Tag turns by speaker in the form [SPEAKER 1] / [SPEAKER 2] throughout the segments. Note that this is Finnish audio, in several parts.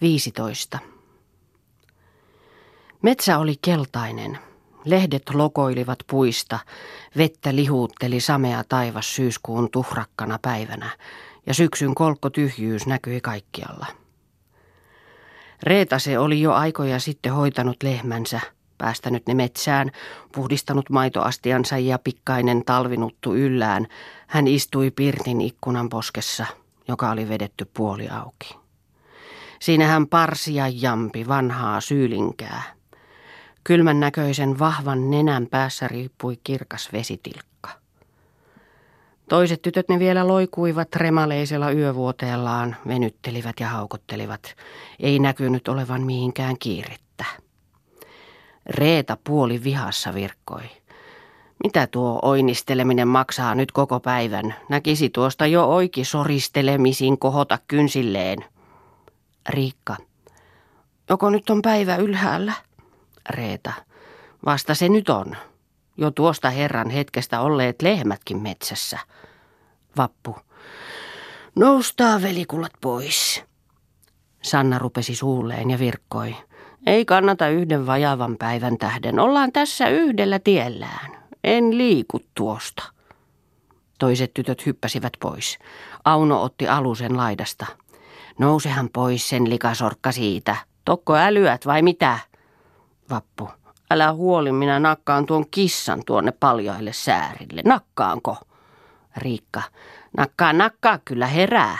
[SPEAKER 1] 15. Metsä oli keltainen. Lehdet lokoilivat puista, vettä lihuutteli samea taivas syyskuun tuhrakkana päivänä ja syksyn kolkko tyhjyys näkyi kaikkialla. Reeta se oli jo aikoja sitten hoitanut lehmänsä, päästänyt ne metsään, puhdistanut maitoastiansa ja pikkainen talvinuttu yllään. Hän istui pirtin ikkunan poskessa, joka oli vedetty puoli auki. Siinä hän parsi ja jampi vanhaa syylinkää. Kylmän näköisen vahvan nenän päässä riippui kirkas vesitilkka. Toiset tytöt ne vielä loikuivat remaleisella yövuoteellaan, venyttelivät ja haukottelivat. Ei näkynyt olevan mihinkään kiirettä. Reeta puoli vihassa virkkoi. Mitä tuo oinisteleminen maksaa nyt koko päivän? Näkisi tuosta jo oiki soristelemisin kohota kynsilleen. Riikka. Joko nyt on päivä ylhäällä? Reeta. Vasta se nyt on. Jo tuosta herran hetkestä olleet lehmätkin metsässä. Vappu. Noustaa velikullat pois. Sanna rupesi suulleen ja virkkoi. Ei kannata yhden vajavan päivän tähden. Ollaan tässä yhdellä tiellään. En liiku tuosta. Toiset tytöt hyppäsivät pois. Auno otti alusen laidasta. Nousehan pois sen likasorkka siitä. Tokko älyät vai mitä? Vappu. Älä huoli, minä nakkaan tuon kissan tuonne paljaille säärille. Nakkaanko? Riikka. Nakkaa, nakkaa, kyllä herää.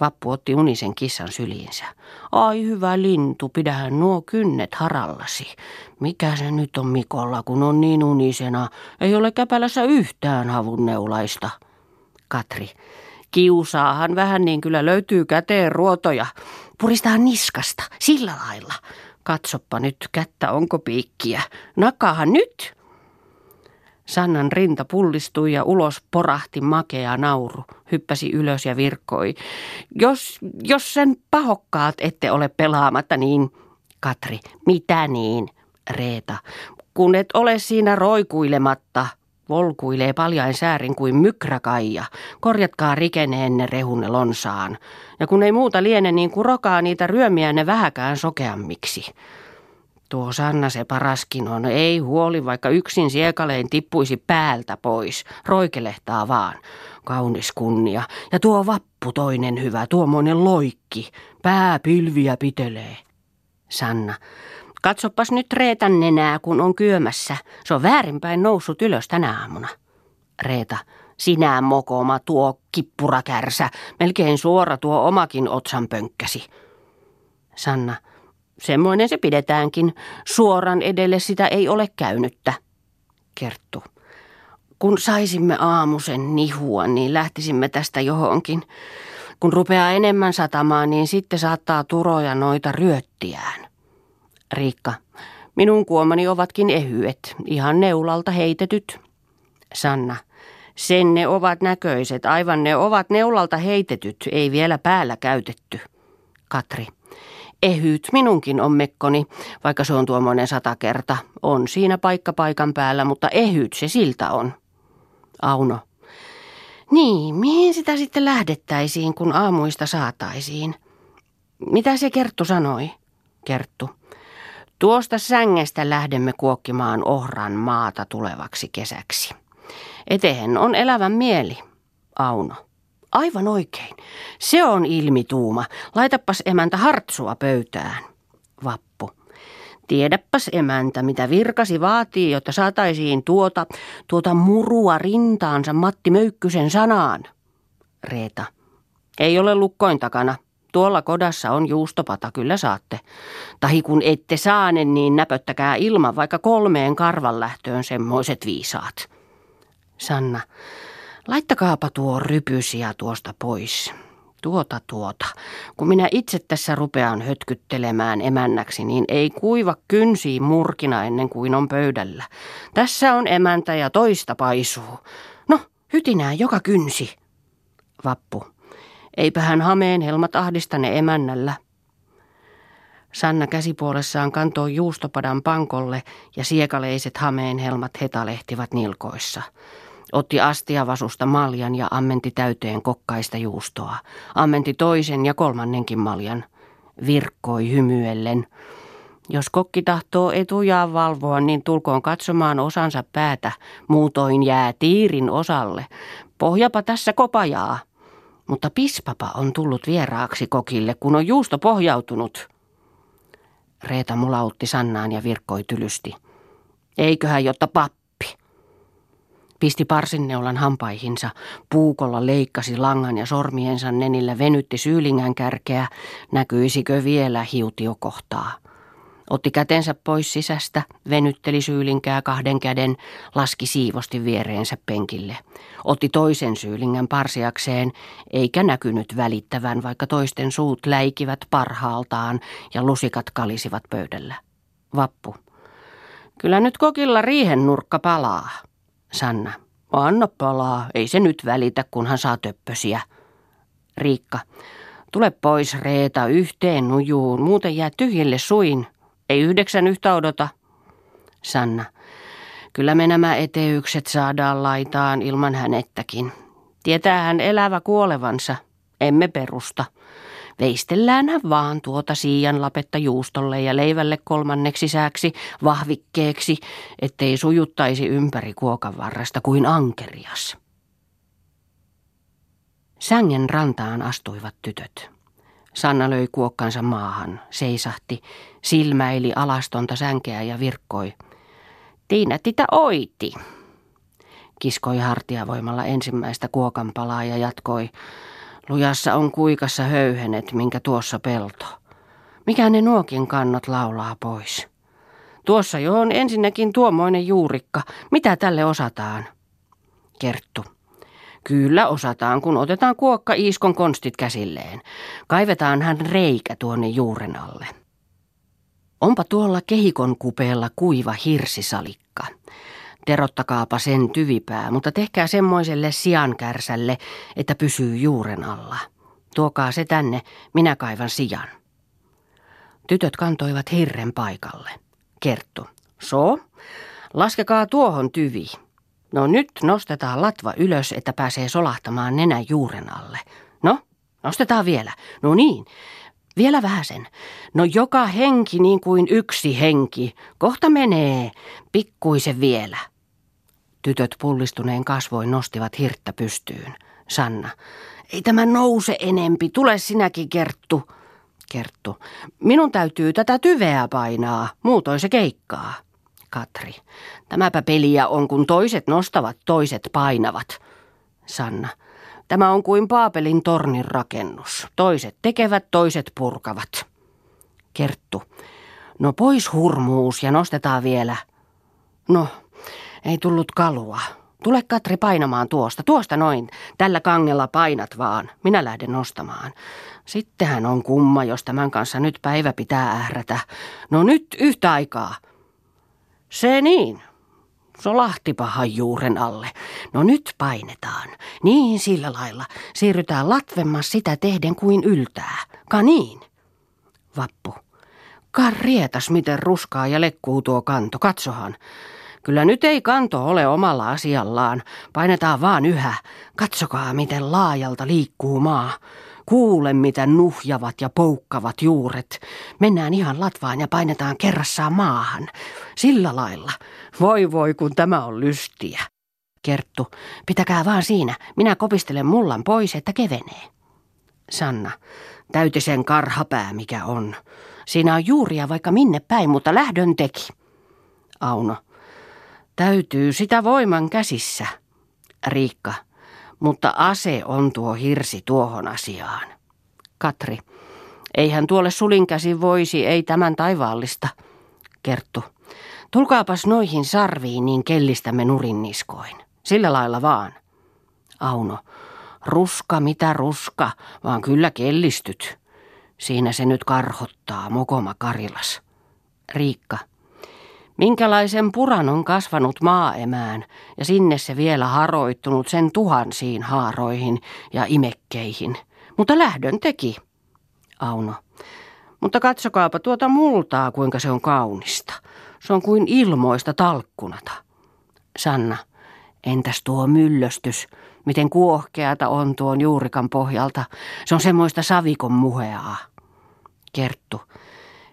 [SPEAKER 1] Vappu otti unisen kissan syliinsä. Ai hyvä lintu, pidähän nuo kynnet harallasi. Mikä se nyt on Mikolla, kun on niin unisena? Ei ole käpälässä yhtään havunneulaista. Katri. Kiusaahan vähän niin kyllä löytyy käteen ruotoja. Puristahan niskasta, sillä lailla. Katsoppa nyt kättä, onko piikkiä. Nakaahan nyt. Sannan rinta pullistui ja ulos porahti makea nauru. Hyppäsi ylös ja virkkoi. Jos, jos sen pahokkaat ette ole pelaamatta, niin... Katri, mitä niin? Reeta, kun et ole siinä roikuilematta. Volkuilee paljain säärin kuin mykräkaija. Korjatkaa rikeneenne rehunne lonsaan. Ja kun ei muuta liene, niin kurokaa niitä ryömiä ne vähäkään sokeammiksi. Tuo Sanna se paraskin on, ei huoli, vaikka yksin siekalein tippuisi päältä pois. Roikelehtaa vaan. Kaunis kunnia. Ja tuo vappu toinen hyvä, tuommoinen loikki. Pää pilviä pitelee. Sanna. Katsopas nyt Reetan nenää, kun on kyömässä. Se on väärinpäin noussut ylös tänä aamuna. Reeta. Sinä mokoma tuo kippurakärsä. Melkein suora tuo omakin otsan pönkkäsi. Sanna. Semmoinen se pidetäänkin. Suoran edelle sitä ei ole käynyttä. Kerttu. Kun saisimme aamusen nihua, niin lähtisimme tästä johonkin. Kun rupeaa enemmän satamaan, niin sitten saattaa turoja noita ryöttiään. Riikka. Minun kuomani ovatkin ehyet, ihan neulalta heitetyt. Sanna. Sen ne ovat näköiset, aivan ne ovat neulalta heitetyt, ei vielä päällä käytetty. Katri. Ehyt minunkin on mekkoni, vaikka se on tuommoinen sata kerta. On siinä paikka paikan päällä, mutta ehyt se siltä on. Auno. Niin, mihin sitä sitten lähdettäisiin, kun aamuista saataisiin? Mitä se Kerttu sanoi? Kerttu. Tuosta sängestä lähdemme kuokkimaan ohran maata tulevaksi kesäksi. Etehen on elävän mieli. Auno. Aivan oikein. Se on ilmituuma. Laitapas emäntä hartsua pöytään. Vappu. Tiedäppäs emäntä, mitä virkasi vaatii, jotta saataisiin tuota, tuota murua rintaansa Matti Möykkysen sanaan. Reeta. Ei ole lukkoin takana. Tuolla kodassa on juustopata, kyllä saatte. Tahi kun ette saane, niin näpöttäkää ilman vaikka kolmeen karvan lähtöön semmoiset viisaat. Sanna. Laittakaapa tuo rypysiä tuosta pois. Tuota tuota. Kun minä itse tässä rupean hötkyttelemään emännäksi, niin ei kuiva kynsi murkina ennen kuin on pöydällä. Tässä on emäntä ja toista paisuu. No, hytinää joka kynsi. Vappu. Eipä hän hameen helmat ahdistane emännällä. Sanna käsipuolessaan kantoi juustopadan pankolle ja siekaleiset hameen helmat hetalehtivat nilkoissa. Otti astiavasusta maljan ja ammenti täyteen kokkaista juustoa. Ammenti toisen ja kolmannenkin maljan. Virkkoi hymyellen. Jos kokki tahtoo etujaan valvoa, niin tulkoon katsomaan osansa päätä. Muutoin jää tiirin osalle. Pohjapa tässä kopajaa. Mutta pispapa on tullut vieraaksi kokille, kun on juusto pohjautunut. Reeta mulautti Sannaan ja virkkoi tylysti. Eiköhän jotta pappi. Pisti parsinneulan hampaihinsa, puukolla leikkasi langan ja sormiensa nenillä venytti syylingän kärkeä, näkyisikö vielä hiutiokohtaa. Otti kätensä pois sisästä, venytteli syylinkää kahden käden, laski siivosti viereensä penkille. Otti toisen syylingän parsiakseen, eikä näkynyt välittävän, vaikka toisten suut läikivät parhaaltaan ja lusikat kalisivat pöydällä. Vappu. Kyllä nyt kokilla riihen nurkka palaa. Sanna. Anna palaa, ei se nyt välitä, kunhan saa töppösiä. Riikka. Tule pois, Reeta, yhteen nujuun, muuten jää tyhjille suin. Ei yhdeksän yhtä odota. Sanna. Kyllä me nämä eteykset saadaan laitaan ilman hänettäkin. Tietää hän elävä kuolevansa. Emme perusta. Veistelläänhän vaan tuota siian lapetta juustolle ja leivälle kolmanneksi sääksi vahvikkeeksi, ettei sujuttaisi ympäri kuokan varresta kuin ankerias. Sängen rantaan astuivat tytöt. Sanna löi kuokkansa maahan, seisahti, silmäili alastonta sänkeä ja virkkoi. Tiina titä oiti. Kiskoi hartiavoimalla ensimmäistä kuokan palaa ja jatkoi. Lujassa on kuikassa höyhenet, minkä tuossa pelto. Mikä ne nuokin kannot laulaa pois? Tuossa jo on ensinnäkin tuomoinen juurikka. Mitä tälle osataan? Kerttu. Kyllä osataan, kun otetaan kuokka Iiskon konstit käsilleen. Kaivetaan hän reikä tuonne juuren alle. Onpa tuolla kehikon kupeella kuiva hirsisalikka. Terottakaapa sen tyvipää, mutta tehkää semmoiselle siankärsälle, että pysyy juuren alla. Tuokaa se tänne, minä kaivan sijan. Tytöt kantoivat hirren paikalle. Kerttu. So, laskekaa tuohon tyvi. No nyt nostetaan latva ylös, että pääsee solahtamaan nenä juuren alle. No, nostetaan vielä. No niin, vielä vähän sen. No joka henki niin kuin yksi henki. Kohta menee. Pikkuisen vielä. Tytöt pullistuneen kasvoin nostivat hirttä pystyyn. Sanna. Ei tämä nouse enempi. Tule sinäkin, Kerttu. Kerttu. Minun täytyy tätä tyveä painaa. Muutoin se keikkaa. Katri. Tämäpä peliä on, kun toiset nostavat, toiset painavat. Sanna. Tämä on kuin Paapelin tornin rakennus. Toiset tekevät, toiset purkavat. Kerttu. No pois hurmuus ja nostetaan vielä. No, ei tullut kalua. Tule Katri painamaan tuosta, tuosta noin. Tällä kangella painat vaan. Minä lähden nostamaan. Sittenhän on kumma, jos tämän kanssa nyt päivä pitää ährätä. No nyt yhtä aikaa. Se niin. Solahtipahan juuren alle. No nyt painetaan. Niin sillä lailla. Siirrytään latvemmas sitä tehden kuin yltää. Ka niin. Vappu. Karrietas miten ruskaa ja lekkuu tuo kanto. Katsohan. Kyllä nyt ei kanto ole omalla asiallaan. Painetaan vaan yhä. Katsokaa, miten laajalta liikkuu maa. Kuule, mitä nuhjavat ja poukkavat juuret. Mennään ihan latvaan ja painetaan kerrassaan maahan. Sillä lailla. Voi voi, kun tämä on lystiä. Kerttu, pitäkää vaan siinä. Minä kopistelen mullan pois, että kevenee. Sanna, täytisen karhapää mikä on. Siinä on juuria vaikka minne päin, mutta lähdön teki. Auno, Täytyy sitä voiman käsissä. Riikka. Mutta ase on tuo hirsi tuohon asiaan. Katri. Eihän tuolle sulin käsi voisi, ei tämän taivaallista. Kerttu. Tulkaapas noihin sarviin, niin kellistämme nurinniskoin. Sillä lailla vaan. Auno. Ruska mitä ruska, vaan kyllä kellistyt. Siinä se nyt karhottaa, mokoma Karilas. Riikka. Minkälaisen puran on kasvanut maaemään ja sinne se vielä haroittunut sen tuhansiin haaroihin ja imekkeihin. Mutta lähdön teki. Auno. Mutta katsokaapa tuota multaa, kuinka se on kaunista. Se on kuin ilmoista talkkunata. Sanna. Entäs tuo myllöstys? Miten kuohkeata on tuon juurikan pohjalta? Se on semmoista savikon muheaa. Kerttu.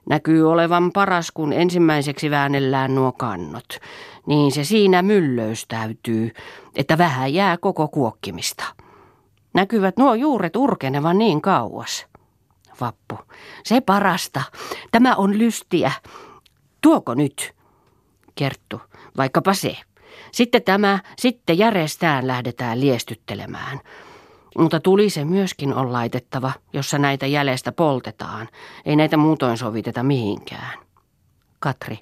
[SPEAKER 1] Näkyy olevan paras, kun ensimmäiseksi väännellään nuo kannot. Niin se siinä myllöystäytyy, että vähän jää koko kuokkimista. Näkyvät nuo juuret urkenevan niin kauas. Vappu. Se parasta. Tämä on lystiä. Tuoko nyt? Kerttu. Vaikkapa se. Sitten tämä, sitten järjestään lähdetään liestyttelemään. Mutta tuli se myöskin on laitettava, jossa näitä jäljestä poltetaan. Ei näitä muutoin soviteta mihinkään. Katri.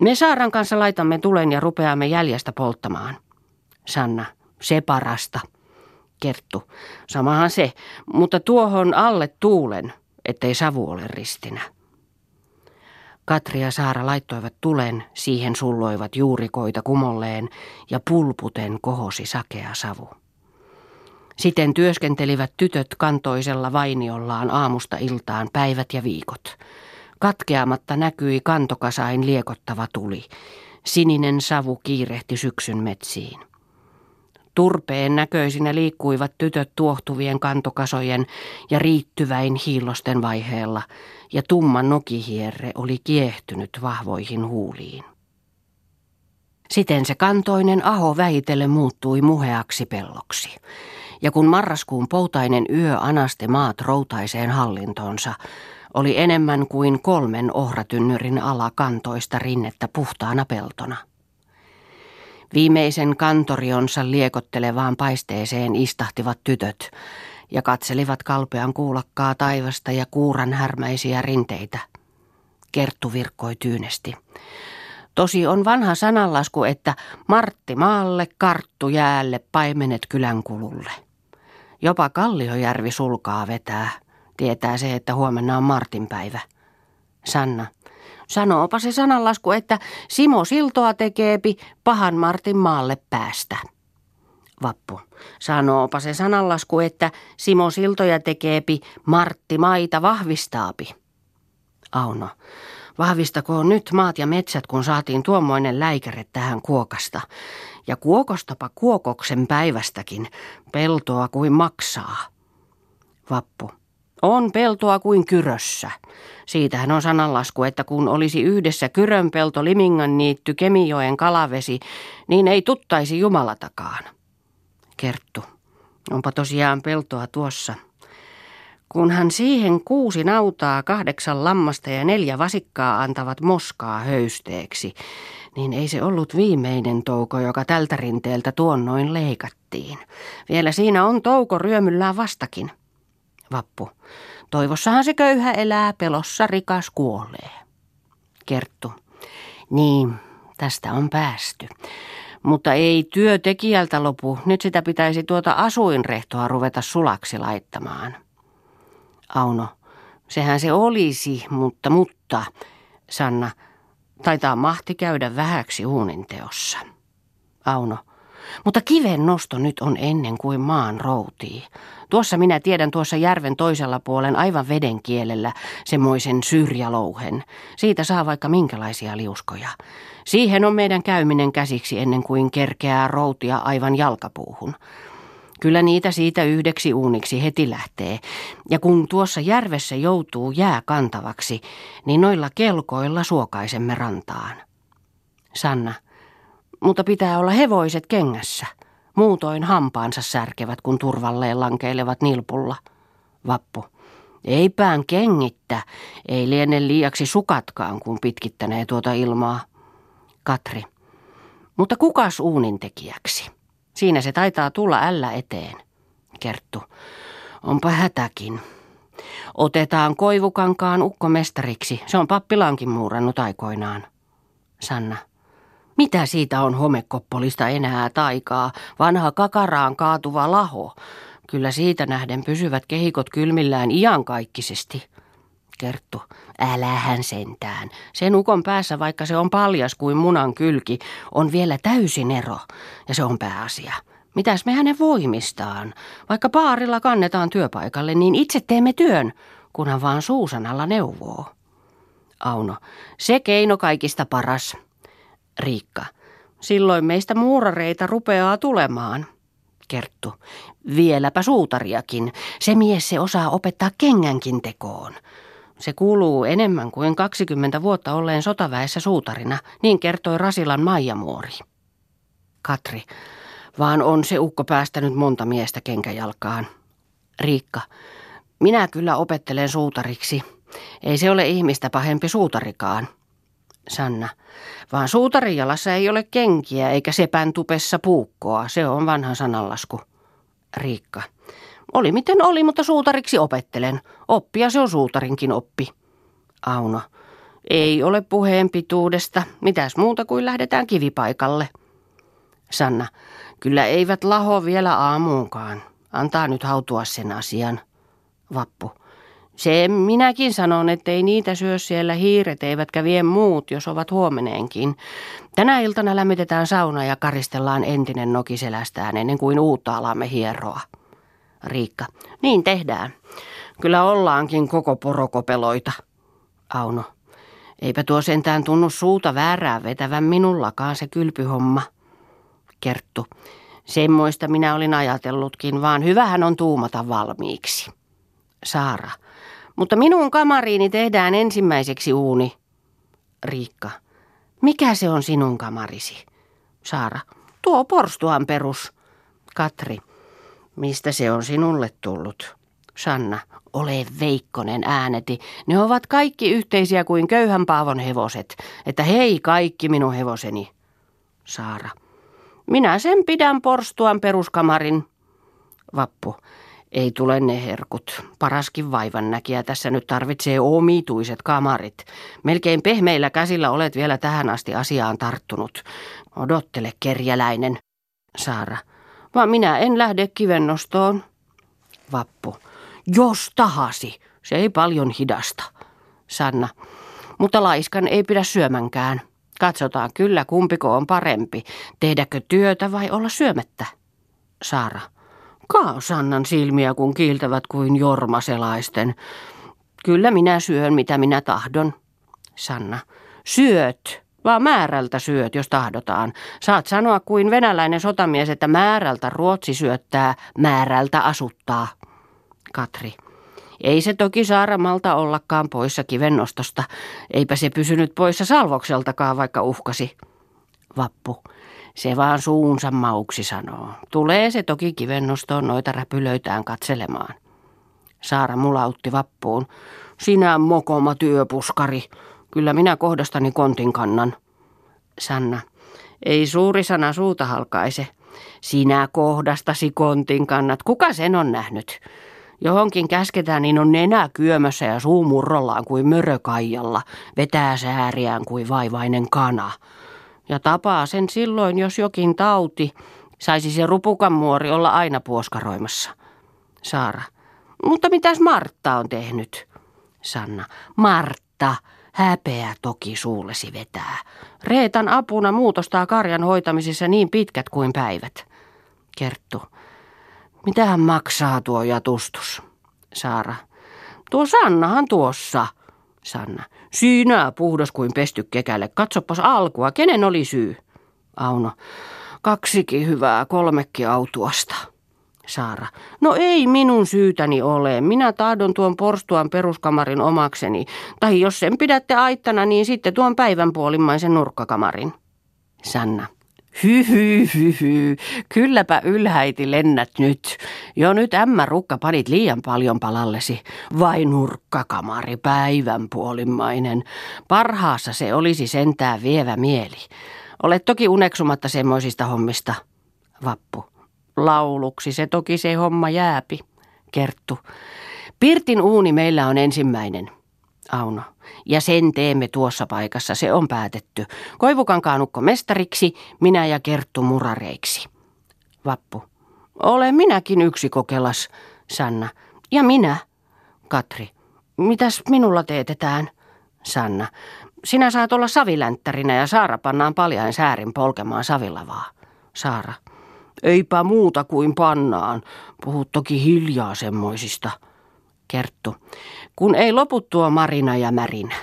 [SPEAKER 1] Me Saaran kanssa laitamme tulen ja rupeamme jäljestä polttamaan. Sanna. Se parasta. Kerttu. Samahan se, mutta tuohon alle tuulen, ettei savu ole ristinä. Katri ja Saara laittoivat tulen, siihen sulloivat juurikoita kumolleen ja pulputen kohosi sakea savu. Siten työskentelivät tytöt kantoisella vainiollaan aamusta iltaan päivät ja viikot. Katkeamatta näkyi kantokasain liekottava tuli. Sininen savu kiirehti syksyn metsiin. Turpeen näköisinä liikkuivat tytöt tuohtuvien kantokasojen ja riittyväin hiillosten vaiheella, ja tumma nokihierre oli kiehtynyt vahvoihin huuliin. Siten se kantoinen aho väitelle muuttui muheaksi pelloksi. Ja kun marraskuun poutainen yö anaste maat routaiseen hallintonsa, oli enemmän kuin kolmen ohratynnyrin ala kantoista rinnettä puhtaana peltona. Viimeisen kantorionsa liekottelevaan paisteeseen istahtivat tytöt ja katselivat kalpean kuulakkaa taivasta ja kuuran härmäisiä rinteitä. Kerttu virkkoi tyynesti. Tosi on vanha sananlasku, että Martti maalle, karttu jäälle, paimenet kylänkululle. Jopa Kalliojärvi sulkaa vetää. Tietää se, että huomenna on Martin päivä. Sanna. Sanoopa se sananlasku, että Simo Siltoa tekeepi pahan Martin maalle päästä. Vappu. Sanoopa se sananlasku, että Simo Siltoja tekeepi Martti maita vahvistaapi. Auno. Vahvistakoon nyt maat ja metsät, kun saatiin tuommoinen läikäre tähän kuokasta. Ja kuokostapa kuokoksen päivästäkin, peltoa kuin maksaa. Vappu. On peltoa kuin kyrössä. Siitähän on sananlasku, että kun olisi yhdessä kyrönpelto, limingan niitty, Kemijoen kalavesi, niin ei tuttaisi Jumalatakaan. Kerttu. Onpa tosiaan peltoa tuossa. Kun hän siihen kuusi nautaa, kahdeksan lammasta ja neljä vasikkaa antavat moskaa höysteeksi, niin ei se ollut viimeinen touko, joka tältä rinteeltä tuon noin leikattiin. Vielä siinä on touko ryömyllään vastakin. Vappu. Toivossahan se köyhä elää, pelossa rikas kuolee. Kerttu. Niin, tästä on päästy. Mutta ei työtekijältä lopu. Nyt sitä pitäisi tuota asuinrehtoa ruveta sulaksi laittamaan. Auno. Sehän se olisi, mutta, mutta, Sanna, taitaa mahti käydä vähäksi uuninteossa. Auno. Mutta kiven nosto nyt on ennen kuin maan routii. Tuossa minä tiedän tuossa järven toisella puolen aivan veden kielellä semmoisen syrjälouhen. Siitä saa vaikka minkälaisia liuskoja. Siihen on meidän käyminen käsiksi ennen kuin kerkeää routia aivan jalkapuuhun. Kyllä niitä siitä yhdeksi uuniksi heti lähtee. Ja kun tuossa järvessä joutuu jää kantavaksi, niin noilla kelkoilla suokaisemme rantaan. Sanna, mutta pitää olla hevoiset kengässä. Muutoin hampaansa särkevät, kun turvalleen lankeilevat nilpulla. Vappu. Eipään kengittä, ei liene liiaksi sukatkaan, kun pitkittänee tuota ilmaa. Katri. Mutta kukas uunintekijäksi? Siinä se taitaa tulla ällä eteen. Kerttu. Onpa hätäkin. Otetaan koivukankaan ukkomestariksi. Se on pappilaankin muurannut aikoinaan. Sanna. Mitä siitä on homekoppolista enää taikaa? Vanha kakaraan kaatuva laho. Kyllä siitä nähden pysyvät kehikot kylmillään iankaikkisesti. Kerttu, älähän sentään. Sen ukon päässä, vaikka se on paljas kuin munan kylki, on vielä täysin ero. Ja se on pääasia. Mitäs me hänen voimistaan? Vaikka paarilla kannetaan työpaikalle, niin itse teemme työn, kunhan vaan Suusanalla neuvoo. Auno, se keino kaikista paras. Riikka, Silloin meistä muurareita rupeaa tulemaan. Kerttu. Vieläpä suutariakin. Se mies se osaa opettaa kengänkin tekoon. Se kuuluu enemmän kuin 20 vuotta olleen sotaväessä suutarina, niin kertoi Rasilan Maijamuori. Katri. Vaan on se ukko päästänyt monta miestä kenkäjalkaan. Riikka. Minä kyllä opettelen suutariksi. Ei se ole ihmistä pahempi suutarikaan. Sanna. Vaan suutarijalassa ei ole kenkiä eikä sepän tupessa puukkoa. Se on vanha sananlasku. Riikka. Oli miten oli, mutta suutariksi opettelen. Oppia se on suutarinkin oppi. Auno. Ei ole puheen pituudesta. Mitäs muuta kuin lähdetään kivipaikalle. Sanna. Kyllä eivät laho vielä aamuunkaan. Antaa nyt hautua sen asian. Vappu. Se minäkin sanon, ettei niitä syö siellä hiiret eivätkä vie muut, jos ovat huomeneenkin. Tänä iltana lämmitetään sauna ja karistellaan entinen nokiselästään ennen kuin uutta alamme hieroa. Riikka. Niin tehdään. Kyllä ollaankin koko porokopeloita. Auno. Eipä tuo sentään tunnu suuta väärää vetävän minullakaan se kylpyhomma. Kerttu. Semmoista minä olin ajatellutkin, vaan hyvähän on tuumata valmiiksi. Saara. Mutta minun kamariini tehdään ensimmäiseksi uuni. Riikka. Mikä se on sinun kamarisi? Saara. Tuo porstuan perus. Katri. Mistä se on sinulle tullut? Sanna. Ole Veikkonen ääneti. Ne ovat kaikki yhteisiä kuin köyhän paavon hevoset. Että hei kaikki minun hevoseni. Saara. Minä sen pidän porstuan peruskamarin. Vappu. Ei tule ne herkut. Paraskin vaivan näkijä tässä nyt tarvitsee omituiset kamarit. Melkein pehmeillä käsillä olet vielä tähän asti asiaan tarttunut. Odottele, kerjäläinen. Saara. Vaan minä en lähde kivennostoon. Vappu. Jos tahasi. Se ei paljon hidasta. Sanna. Mutta laiskan ei pidä syömänkään. Katsotaan kyllä, kumpiko on parempi. Tehdäkö työtä vai olla syömättä? Saara. Kaasannan silmiä, kun kiiltävät kuin jormaselaisten. Kyllä minä syön, mitä minä tahdon. Sanna. Syöt, vaan määrältä syöt, jos tahdotaan. Saat sanoa kuin venäläinen sotamies, että määrältä Ruotsi syöttää, määrältä asuttaa. Katri. Ei se toki Saaramalta ollakaan poissa kivennostosta. Eipä se pysynyt poissa salvokseltakaan, vaikka uhkasi. Vappu. Se vaan suunsa mauksi sanoo. Tulee se toki kivennostoon noita räpylöitään katselemaan. Saara mulautti vappuun. Sinä mokoma työpuskari. Kyllä minä kohdastani kontin kannan. Sanna. Ei suuri sana suuta halkaise. Sinä kohdastasi kontin kannat. Kuka sen on nähnyt? Johonkin käsketään, niin on nenä kyömössä ja suu murrollaan kuin mörökaijalla, vetää sääriään kuin vaivainen kana. Ja tapaa sen silloin, jos jokin tauti, saisi se rupukan muori olla aina puoskaroimassa. Saara. Mutta mitäs Martta on tehnyt? Sanna. Martta. Häpeä toki suullesi vetää. Reetan apuna muutostaa karjan hoitamisessa niin pitkät kuin päivät. Kerttu. Mitähän maksaa tuo jatustus? Saara. Tuo Sannahan tuossa. Sanna. Siinä puhdas kuin pesty kekälle. Katsopas alkua. Kenen oli syy? Auno. Kaksikin hyvää, kolmekin autuasta. Saara. No ei minun syytäni ole. Minä tahdon tuon porstuan peruskamarin omakseni. Tai jos sen pidätte aittana, niin sitten tuon päivän puolimmaisen nurkkakamarin. Sanna. Hy, hy, hy, hy. Kylläpä ylhäiti lennät nyt. Jo nyt ämmä rukka panit liian paljon palallesi. Vai nurkkakamari päivän puolimmainen. Parhaassa se olisi sentää vievä mieli. Olet toki uneksumatta semmoisista hommista. Vappu. Lauluksi se toki se homma jääpi. Kerttu. Pirtin uuni meillä on ensimmäinen. Auno. Ja sen teemme tuossa paikassa, se on päätetty. Koivukankaanukko mestariksi, minä ja Kerttu murareiksi. Vappu. Olen minäkin yksi kokelas, Sanna. Ja minä, Katri. Mitäs minulla teetetään? Sanna. Sinä saat olla savilänttärinä ja Saara pannaan paljain säärin polkemaan savilavaa. Saara. Eipä muuta kuin pannaan. Puhut toki hiljaa semmoisista. Kerttu. Kun ei lopu tuo marina ja märinä.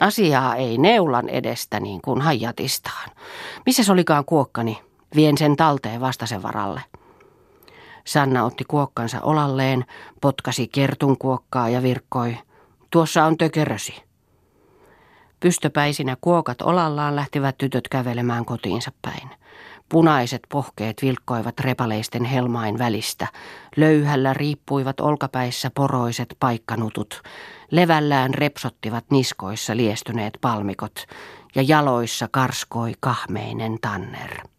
[SPEAKER 1] Asiaa ei neulan edestä niin kuin hajatistaan. Missä se olikaan kuokkani? Vien sen talteen vastasen varalle. Sanna otti kuokkansa olalleen, potkasi kertun kuokkaa ja virkkoi. Tuossa on tökerösi. Pystöpäisinä kuokat olallaan lähtivät tytöt kävelemään kotiinsa päin. Punaiset pohkeet vilkkoivat repaleisten helmain välistä. Löyhällä riippuivat olkapäissä poroiset paikkanutut. Levällään repsottivat niskoissa liestyneet palmikot ja jaloissa karskoi kahmeinen tanner.